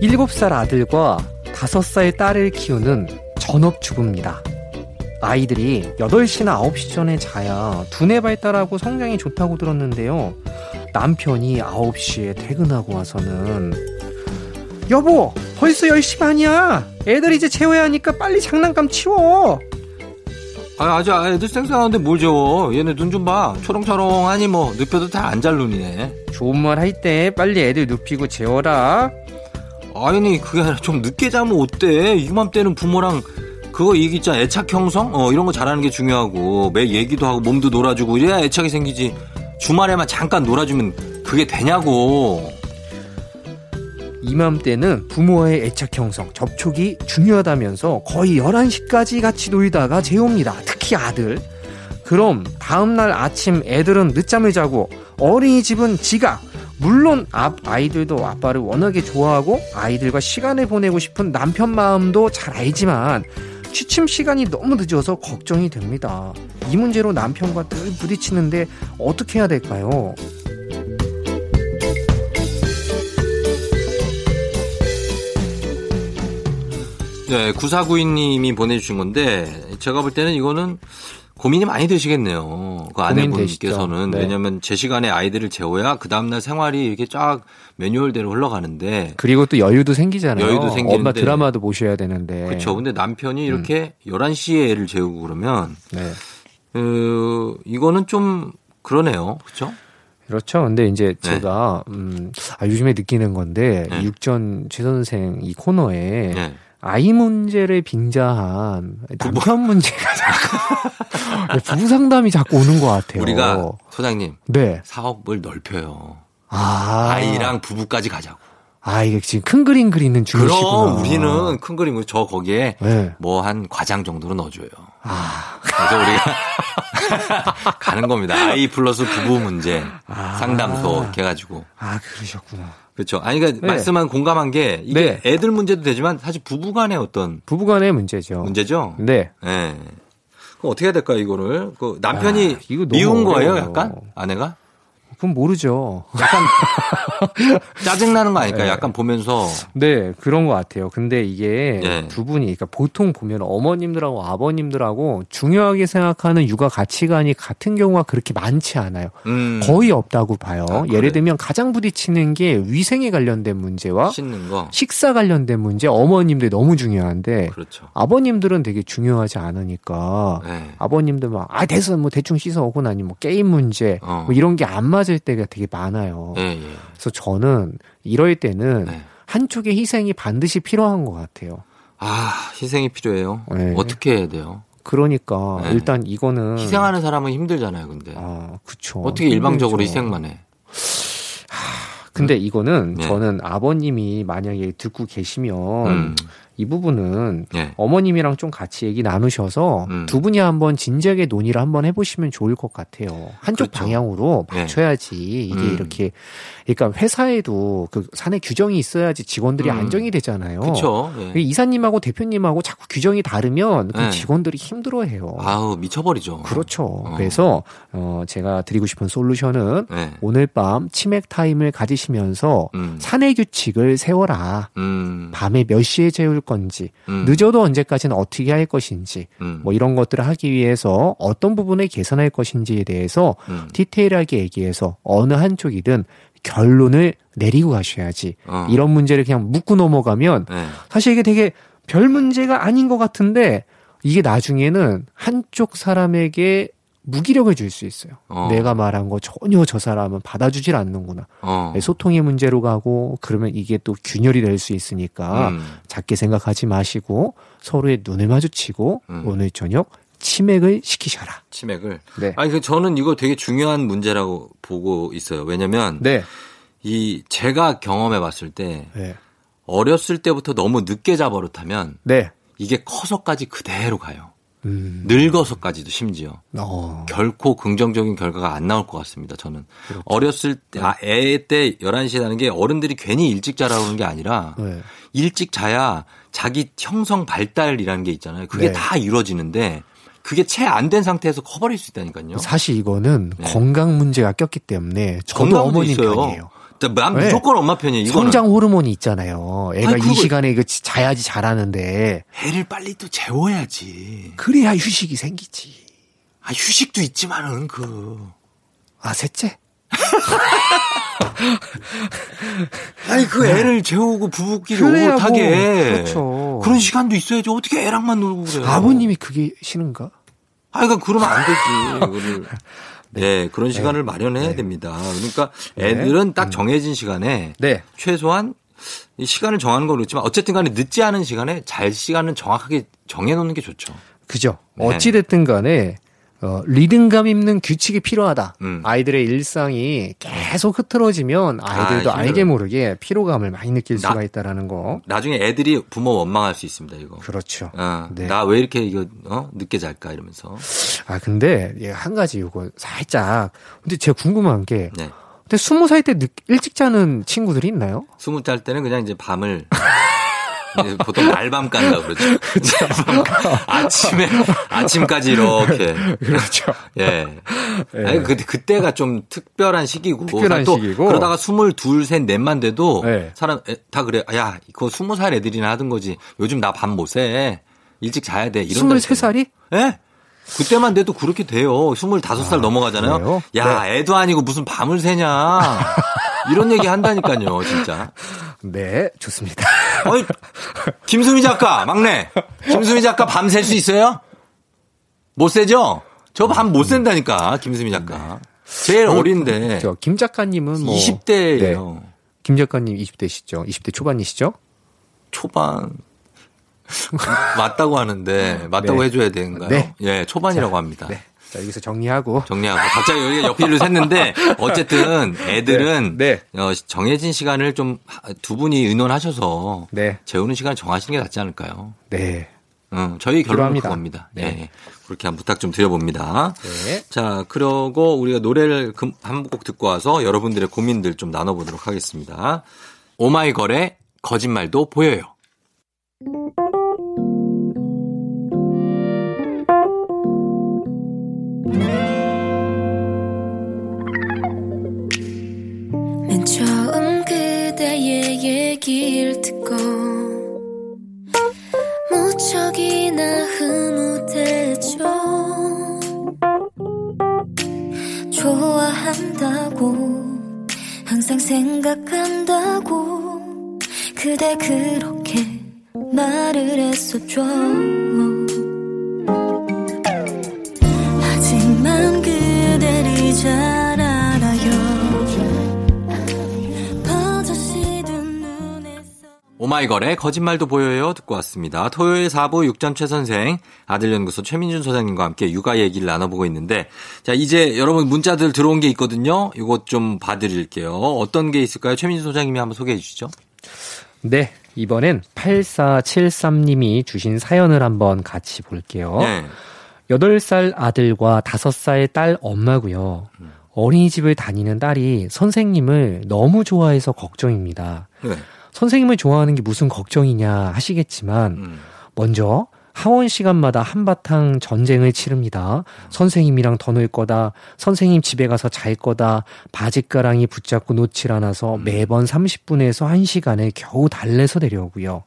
일곱 살 아들과 다섯 살 딸을 키우는 전업주부입니다. 아이들이 8시나 9시 전에 자야 두뇌 발달하고 성장이 좋다고 들었는데요. 남편이 9시에 퇴근하고 와서는 여보 벌써 10시 반이야 애들 이제 재워야 하니까 빨리 장난감 치워 아, 아직 애들 생생하는데 뭘 재워. 얘네 눈 좀 봐. 초롱초롱하니 뭐, 눕혀도 다 안 잘 눈이네. 좋은 말 할 때 빨리 애들 눕히고 재워라 아니, 그게 아니라 좀 늦게 자면 어때? 이맘때는 부모랑 그거 얘기 있잖아. 애착 형성? 어, 이런 거 잘하는 게 중요하고, 매 얘기도 하고, 몸도 놀아주고, 이래야 애착이 생기지. 주말에만 잠깐 놀아주면 그게 되냐고. 이맘때는 부모의 애착 형성, 접촉이 중요하다면서 거의 11시까지 같이 놀다가 재웁니다. 특히 아들. 그럼 다음날 아침 애들은 늦잠을 자고 어린이집은 지각. 물론 앞 아이들도 아빠를 워낙에 좋아하고 아이들과 시간을 보내고 싶은 남편 마음도 잘 알지만 취침 시간이 너무 늦어서 걱정이 됩니다. 이 문제로 남편과 늘 부딪히는데 어떻게 해야 될까요? 네, 9492님이 보내주신 건데, 제가 볼 때는 이거는 고민이 많이 되시겠네요. 그 아내분께서는. 네. 왜냐면 제 시간에 아이들을 재워야 그 다음날 생활이 이렇게 쫙 매뉴얼대로 흘러가는데, 그리고 또 여유도 생기잖아요. 여유도 생기는데. 엄마 드라마도 보셔야 되는데. 그렇죠. 근데 남편이 이렇게 11시에 애를 재우고 그러면, 네. 어, 이거는 좀 그러네요. 그렇죠? 그렇죠. 근데 이제 제가 음, 아, 요즘에 느끼는 건데 네. 육전 최 선생 이 코너에 네. 아이 문제를 빙자한 남편 문제가 자꾸 [laughs] 부부 상담이 자꾸 오는 것 같아요. 우리가 소장님 네. 사업을 넓혀요. 아, 아이랑 부부까지 가자고. 아 이게 지금 큰 그림 그리는 중이시구나. 그럼 우리는 큰 그림으로 저 거기에 네. 뭐한 과장 정도로 넣어줘요. 아, 그래서 우리가 [laughs] 가는 겁니다. 아이 플러스 부부 문제 아. 상담소 이렇게 해가지고 아 그러셨구나. 그렇죠. 아니 그러니까 네. 말씀한 공감한 게 이게 네. 애들 문제도 되지만 사실 부부간의 어떤 부부간의 문제죠. 문제죠. 네. 예. 그럼 어떻게 해야 될까 요 이거를 그 남편이 아, 이거 미운 거예요. 약간 아내가 그건 모르죠. 약간 [laughs] 짜증 나는 거 아닐까? 요 네. 약간 보면서 네, 그런 것 같아요. 근데 이게 네. 두 분이, 그러니까 보통 보면 어머님들하고 아버님들하고 중요하게 생각하는 육아 가치관이 같은 경우가 그렇게 많지 않아요. 음, 거의 없다고 봐요. 아? 예를 들면 가장 부딪히는 게 위생에 관련된 문제와 씻는 거 식사 관련된 문제, 어머님들 너무 중요한데 그렇죠. 아버님들은 되게 중요하지 않으니까 네. 아버님들 막, 아, 됐어. 뭐 대충 씻어 오고 나니 뭐 게임 문제, 어. 뭐 이런 게 안 맞을 때가 되게 많아요. 예, 예. 그래서 저는 이럴 때는 네. 한쪽의 희생이 반드시 필요한 것 같아요. 아 희생이 필요해요. 네. 어떻게 해야 돼요? 그러니까 네. 일단 이거는 희생하는 사람은 힘들잖아요, 근데 아, 그쵸. 어떻게 일방적으로 힘들죠. 희생만 해? 근데 이거는 네. 저는 아버님이 만약에 듣고 계시면 음, 이 부분은 예. 어머님이랑 좀 같이 얘기 나누셔서 음. 두 분이 한번 진지하게 논의를 한번 해보시면 좋을 것 같아요. 한쪽 그렇죠. 방향으로 네. 맞춰야지 이게 음. 이렇게 그러니까 회사에도 그 사내 규정이 있어야지 직원들이 음. 안정이 되잖아요. 그렇죠. 그 이사님하고 대표님하고 자꾸 규정이 다르면 그 네. 직원들이 힘들어해요. 아우 미쳐버리죠. 그렇죠. 어. 그래서 어 제가 드리고 싶은 솔루션은 네. 오늘 밤 치맥 타임을 가지시면서 음, 사내 규칙을 세워라. 음, 밤에 몇 시에 재울 건지, 음, 늦어도 언제까지는 어떻게 할 것인지, 음, 뭐 이런 것들을 하기 위해서 어떤 부분을 개선할 것인지에 대해서 음, 디테일하게 얘기해서 어느 한쪽이든 결론을 내리고 가셔야지. 어. 이런 문제를 그냥 묻고 넘어가면 네. 사실 이게 되게 별 문제가 아닌 것 같은데 이게 나중에는 한쪽 사람에게 무기력을 줄수 있어요. 어. 내가 말한 거 전혀 저 사람은 받아주질 않는구나. 어. 소통의 문제로 가고 그러면 이게 또 균열이 될 수 있으니까 음, 작게 생각하지 마시고 서로의 눈을 마주치고 음. 오늘 저녁 치맥을 시키셔라. 치맥을. 네. 아니 그 저는 이거 되게 중요한 문제라고 보고 있어요. 왜냐면 네. 이 제가 경험해 봤을 때 네. 어렸을 때부터 너무 늦게 잡아놓다면 네. 이게 커서까지 그대로 가요. 음. 늙어서까지도 심지어 어. 결코 긍정적인 결과가 안 나올 것 같습니다. 저는 어렸을 때, 아, 애 때 11시에 자는 게 어른들이 괜히 일찍 자라고 그러는 게 아니라 네. 일찍 자야 자기 형성 발달이라는 게 있잖아요. 그게 네. 다 이루어지는데 그게 채 안 된 상태에서 커버릴 수 있다니까요. 사실 이거는 네. 건강 문제가 꼈기 때문에 저도 있어요. 편이에요. 난 네. 무조건 엄마 편이에요. 이거는. 성장 호르몬이 있잖아요. 애가 아니, 이 시간에 이거 자야지 잘하는데 애를 빨리 또 재워야지. 그래야 휴식이 생기지. 아, 휴식도 있지만은 그 아 셋째? [laughs] 아니 그 애를 재우고 부부끼리 그래야 오붓하게 뭐, 그렇죠. 그런 시간도 있어야지 어떻게 애랑만 놀고 그래요? 아버님이 그게 싫은가? 아, 그러니까 그러면 안 되지. [laughs] 그거를. 네, 그런 시간을 마련해야 됩니다. 그러니까 애들은 딱 정해진 시간에 네. 최소한 이 시간을 정하는 건 그렇지만 어쨌든 간에 늦지 않은 시간에 잘 시간은 정확하게 정해놓는 게 좋죠. 그죠. 네. 어찌됐든 간에, 어, 리듬감 있는 규칙이 필요하다. 음. 아이들의 일상이 계속 흐트러지면 아이들도 아, 알게. 모르게 피로감을 많이 느낄 나- 수가 있다라는 거. 나중에 애들이 부모 원망할 수 있습니다, 이거. 그렇죠. 어, 네. 나왜 이렇게 이거 어? 늦게 잘까 이러면서. 아, 근데, 예, 한 가지 요거 살짝. 근데 제가 궁금한 게, 네. 근데 스무 살 때 일찍 자는 친구들이 있나요? 스무 짤 때는 그냥 이제 밤을 [laughs] 보통 날밤 깐다 그러죠. [laughs] 아침에 아침까지 이렇게 [laughs] 그렇죠. 예. 예. 아니 근데 그때가 좀 특별한 시기고 특별한 또 시기고. 그러다가 스물 둘 셋 넷만 돼도 네. 사람 에, 다 그래. 야, 그거 스무 살 애들이나 하던 거지. 요즘 나 밤 못 새. 일찍 자야 돼. 이런 23살이? 예? 그때만 돼도 그렇게 돼요. 스물다섯 살 넘어가잖아요. 그래요? 야, 애도 아니고 무슨 밤을 새냐. 이런 얘기 한다니까요, 진짜. 네, 좋습니다. 어이, 김수미 작가, 막내. 김수미 작가 밤셀수 있어요? 못 세죠? 저 밤못 센다니까, 김수미 작가. 제일 어린데. 저, 김 작가님은 뭐. 20대예요. 네. 김 작가님 20대시죠? 20대 초반이시죠? 초반. 맞다고 하는데, 맞다고 네. 해줘야 되는가요? 네. 예, 초반이라고 합니다. 네. 자, 여기서 정리하고. 정리하고. 갑자기 여기가 옆일로 샜는데, [laughs] 어쨌든 애들은 네, 어, 정해진 시간을 좀 두 분이 의논하셔서 네. 재우는 시간을 정하시는 게 낫지 않을까요? 네. 응, 저희 결론은. 그겁니다. 네. 예. 그렇게 한 부탁 좀 드려봅니다. 네. 자, 그러고 우리가 노래를 한 곡 듣고 와서 여러분들의 고민들 좀 나눠보도록 하겠습니다. 오마이걸의 거짓말도 보여요. 얘기를 듣고 무척이나 흐뭇했죠 좋아한다고 항상 생각한다고 그대 그렇게 말을 했었죠 오마이걸의 거짓말도 보여요 듣고 왔습니다. 토요일 4부 육전 최선생 아들연구소 최민준 소장님과 함께 육아 얘기를 나눠보고 있는데 자 이제 여러분 문자들 들어온 게 있거든요. 이것 좀 봐드릴게요. 어떤 게 있을까요? 최민준 소장님이 한번 소개해 주시죠. 네. 이번엔 8473님이 주신 사연을 한번 같이 볼게요. 네. 8살 아들과 5살 딸 엄마고요. 어린이집을 다니는 딸이 선생님을 너무 좋아해서 걱정입니다. 네. 선생님을 좋아하는 게 무슨 걱정이냐 하시겠지만 음. 먼저 하원 시간마다 한바탕 전쟁을 치릅니다. 선생님이랑 더 놀 거다. 선생님 집에 가서 잘 거다. 바짓가랑이 붙잡고 놓질 않아서 매번 30분에서 1시간을 겨우 달래서 데려오고요.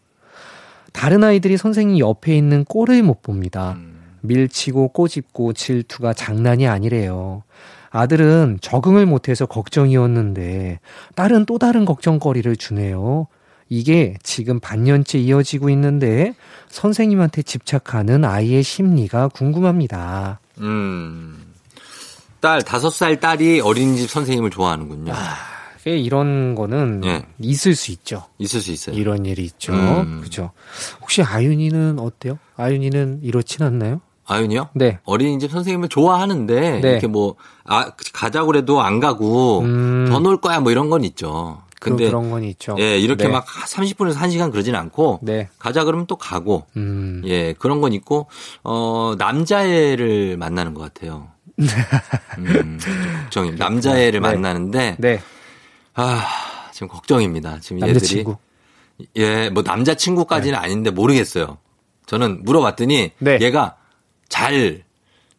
다른 아이들이 선생님 옆에 있는 꼴을 못 봅니다. 밀치고 꼬집고 질투가 장난이 아니래요. 아들은 적응을 못해서 걱정이었는데 딸은 또 다른 걱정거리를 주네요. 이게 지금 반년째 이어지고 있는데 선생님한테 집착하는 아이의 심리가 궁금합니다. 음. 딸, 다섯 살 딸이 어린이집 선생님을 좋아하는군요. 이런 거는 예. 있을 수 있죠. 있을 수 있어요. 이런 일이 있죠. 음. 그죠. 혹시 아윤이는 어때요? 아윤이는 이렇진 않나요? 아윤이요? 네. 어린이집 선생님을 좋아하는데 네. 이렇게 뭐 아, 가자고 그래도 안 가고 음. 더놀 거야 뭐 이런 건 있죠. 근데 그런 건 있죠. 예, 이렇게 네. 막 30분에서 1시간 그러진 않고 네. 가자 그러면 또 가고 음. 예, 그런 건 있고 어 남자애를 만나는 것 같아요. [laughs] 음, 좀 걱정이 남자애를 네. 만나는데 네. 아 지금 걱정입니다. 지금 남자친구. 얘들이 예, 뭐 남자 친구까지는 아닌데 모르겠어요. 저는 물어봤더니 네. 얘가 잘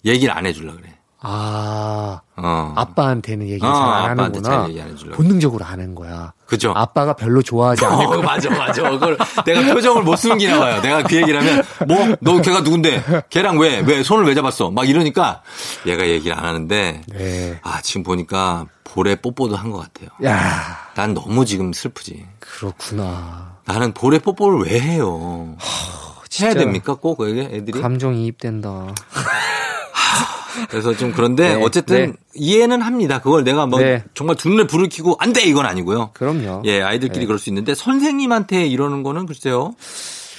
얘기를 안 해주려 그래. 아, 어. 아빠한테는 얘기를 어, 잘안 아빠한테 하는구나. 잘 얘기. 본능적으로 하는 거야. 그죠? 아빠가 별로 좋아하지 않을 어, 거 맞아, 맞아. 그걸 내가 표정을 못 숨기나 봐요. 내가 그 얘기를 하면, 뭐, 너 걔가 누군데? 걔랑 왜, 왜, 손을 왜 잡았어? 막 이러니까 얘가 얘기를 안 하는데, 네. 아, 지금 보니까 볼에 뽀뽀도 한 것 같아요. 야, 난 너무 지금 슬프지. 그렇구나. 나는 볼에 뽀뽀를 왜 해요? 해야 진짜 됩니까? 꼭 애들이? 감정이입된다. [laughs] 그래서 좀 그런데 네, 어쨌든 네. 이해는 합니다. 그걸 내가 뭐 네. 정말 두 눈에 불을 켜고 안 돼! 이건 아니고요. 그럼요. 예, 아이들끼리 네. 그럴 수 있는데 선생님한테 이러는 거는 글쎄요.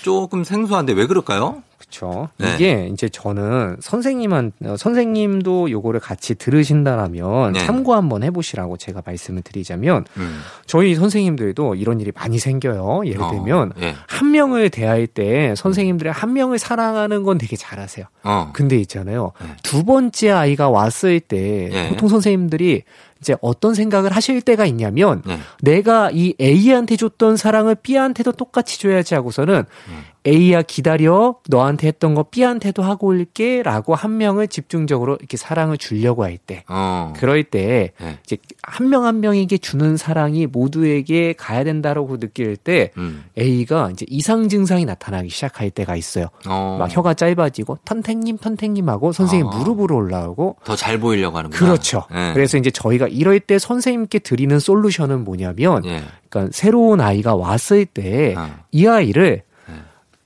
조금 생소한데 왜 그럴까요? 그렇죠. 네. 이게 이제 저는 선생님한 어, 선생님도 요거를 같이 들으신다라면 네. 참고 한번 해보시라고 제가 말씀을 드리자면 음. 저희 선생님들도 이런 일이 많이 생겨요. 예를 어, 들면 예. 한 명을 대할 때 선생님들이 한 명을 사랑하는 건 되게 잘하세요. 어. 근데 있잖아요. 네. 두 번째 아이가 왔을 때 예. 보통 선생님들이 이제 어떤 생각을 하실 때가 있냐면 네. 내가 이 A한테 줬던 사랑을 B한테도 똑같이 줘야지 하고서는 음. A야 기다려 너한테 했던 거 B한테도 하고 올게라고 한 명을 집중적으로 이렇게 사랑을 주려고 할 때 어. 그럴 때 네. 이제 한 명 한 명에게 주는 사랑이 모두에게 가야 된다라고 느낄 때 음. A가 이제 이상 증상이 나타나기 시작할 때가 있어요. 어. 막 혀가 짧아지고 턴탱님 턴탱님 하고 선생님 아. 무릎으로 올라오고 더 잘 보이려고 하는구나. 그렇죠. 예. 그래서 이제 저희가 이럴 때 선생님께 드리는 솔루션은 뭐냐면 예. 그러니까 새로운 아이가 왔을 때이 어. 아이를 네.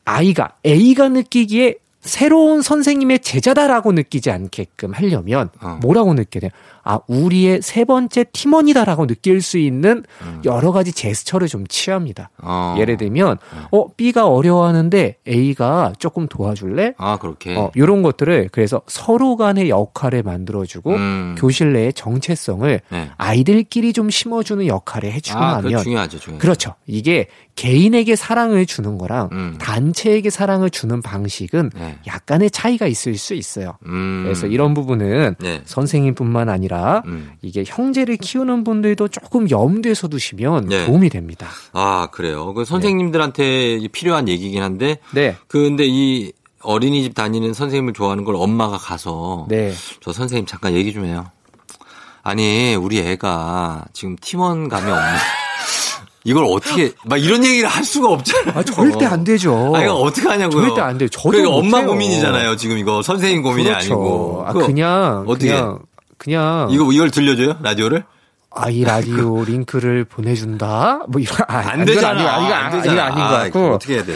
아이가 A가 느끼기에 새로운 선생님의 제자다라고 느끼지 않게끔 하려면 어. 뭐라고 느껴야 돼요? 아, 우리의 세 번째 팀원이다라고 느낄 수 있는 여러 가지 제스처를 좀 취합니다. 음. 어. 예를 들면, 어, B가 어려워하는데 A가 조금 도와줄래? 아, 그렇게. 어, 요런 것들을 그래서 서로 간의 역할을 만들어주고 음. 교실 내의 정체성을 네. 아이들끼리 좀 심어주는 역할을 해주고 아, 그 나면 중요하죠, 중요하죠. 그렇죠. 이게 개인에게 사랑을 주는 거랑 음. 단체에게 사랑을 주는 방식은 네. 약간의 차이가 있을 수 있어요. 음. 그래서 이런 부분은 네. 선생님뿐만 아니라 음. 이게 형제를 키우는 분들도 조금 염두에서 두시면 네. 도움이 됩니다. 아, 그래요. 그 선생님들한테 필요한 얘기긴 한데, 네. 근데 이 어린이집 다니는 선생님을 좋아하는 걸 엄마가 가서 네. 저 선생님 잠깐 얘기 좀 해요. 아니, 우리 애가 지금 팀원 감이 없네. [laughs] 이걸 어떻게, 막 이런 얘기를 할 수가 없잖아요. 아, 절대 안 되죠. 아, 이거 어떻게 하냐고요. 절대 안 돼요. 저도 그러니까 엄마. 고민이잖아요. 지금 이거 선생님 고민이 그렇죠. 아니고. 아, 그냥 어떻게 그냥 그냥 이거 이걸 들려줘요? 라디오를? 아, 이 라디오 링크를 보내준다? 뭐, 이거, 아, 안 되잖아. 아니, 이거, 안 아, 되잖아. 이거 아닌 것 아, 같고. 이거 어떻게 해야 돼?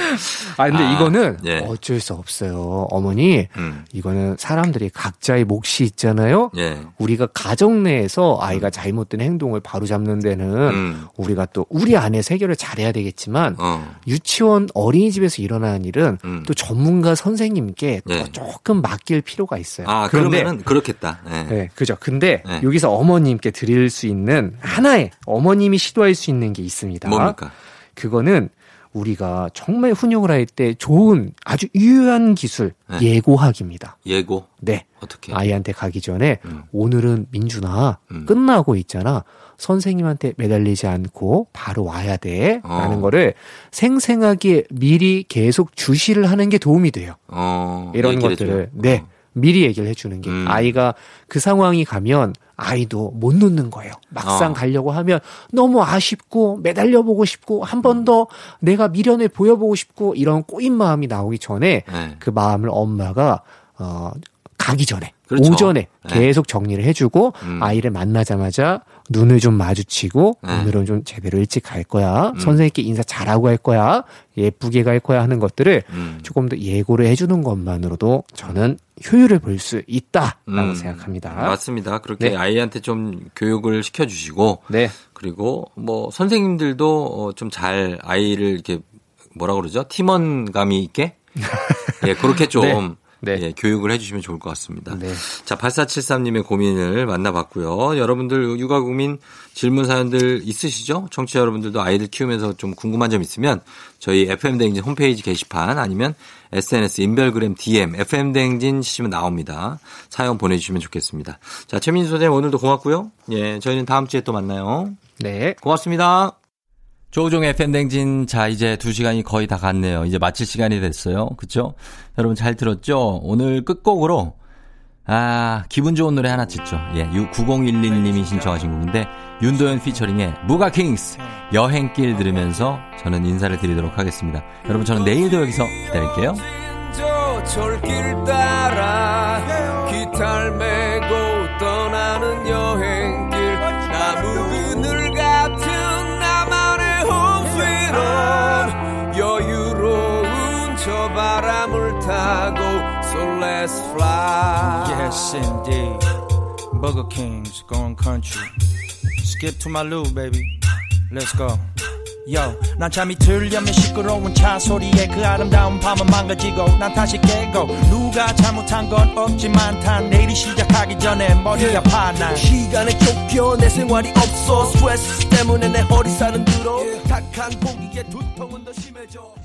아, 근데 아, 이거는 예. 어쩔 수 없어요. 어머니, 음. 이거는 사람들이 각자의 몫이 있잖아요? 예. 우리가 가정 내에서 아이가 잘못된 행동을 바로잡는 데는 음. 우리가 또 우리 안에 해결을 잘해야 되겠지만 어. 유치원 어린이집에서 일어나는 일은 음. 또 전문가 선생님께 또 네. 조금 맡길 필요가 있어요. 아, 그런데 그러면은 그렇겠다. 예. 네, 그죠. 근데 네. 여기서 어머님께 드릴 수 있는 하나의 어머님이 시도할 수 있는 게 있습니다. 뭡니까? 그거는 우리가 정말 훈육을 할 때 좋은 아주 유효한 기술 네. 예고하기입니다. 예고. 네. 어떻게? 아이한테 가기 전에 음. 오늘은 민준아 음. 끝나고 있잖아. 선생님한테 매달리지 않고 바로 와야 돼. 어. 라는 거를 생생하게 미리 계속 주시를 하는 게 도움이 돼요. 어. 이런 얘기를 것들을. 네 어. 미리 얘기를 해주는 게 음. 아이가 그 상황이 가면 아이도 못 놓는 거예요. 막상 어. 가려고 하면 너무 아쉽고 매달려 보고 싶고 한 번더 내가 미련을 보여보고 싶고 이런 꼬인 마음이 나오기 전에 네. 그 마음을 엄마가 어 가기 전에 그렇죠. 오전에 네. 계속 정리를 해주고 음. 아이를 만나자마자 눈을 좀 마주치고 네. 오늘은 좀 제대로 일찍 갈 거야 음. 선생님께 인사 잘하고 갈 거야 예쁘게 갈 거야 하는 것들을 음. 조금 더 예고를 해주는 것만으로도 저는 효율을 볼 수 있다라고 음. 생각합니다. 맞습니다. 그렇게 네. 아이한테 좀 교육을 시켜주시고 네, 그리고 뭐 선생님들도 어, 좀잘 아이를 이렇게 뭐라 그러죠? 팀원감이 있게 [laughs] 예 그렇게 좀 네. 네. 예, 교육을 해주시면 좋을 것 같습니다. 네. 자 8473님의 고민을 만나봤고요. 여러분들 육아 고민 질문 사연들 있으시죠? 청취자 여러분들도 아이들 키우면서 좀 궁금한 점 있으면 저희 FM 대행진 홈페이지 게시판 아니면 SNS 인별그램 DM FM 대행진 치시면 나옵니다. 사연 보내주시면 좋겠습니다. 자 최민수 선생님 오늘도 고맙고요. 예 저희는 다음 주에 또 만나요. 네. 고맙습니다. 조우종의 팬댕진. 자, 이제 두 시간이 거의 다 갔네요. 이제 마칠 시간이 됐어요. 그쵸? 여러분 잘 들었죠? 오늘 끝곡으로, 아, 기분 좋은 노래 하나 짓죠. 예, 9011님이 신청하신 곡인데, 윤도현 피처링의 무가킹스 여행길 들으면서 저는 인사를 드리도록 하겠습니다. 여러분, 저는 내일도 여기서 기다릴게요. Yes, indeed. Burger King's going country. Skip to my loo, baby. Let's go. Yo, 난 잠이 들려면 시끄러운 차 소리에 그 아름다운 밤은 망가지고 난 다시 깨고 누가 잘못한 건 없지만 단 내일이 시작하기 전에 머리 아파 난 시간에 쫓겨 내 생활이 없어 스트레스 때문에 내 허리 살은 들어 탁한 공기에 두통은 더 심해져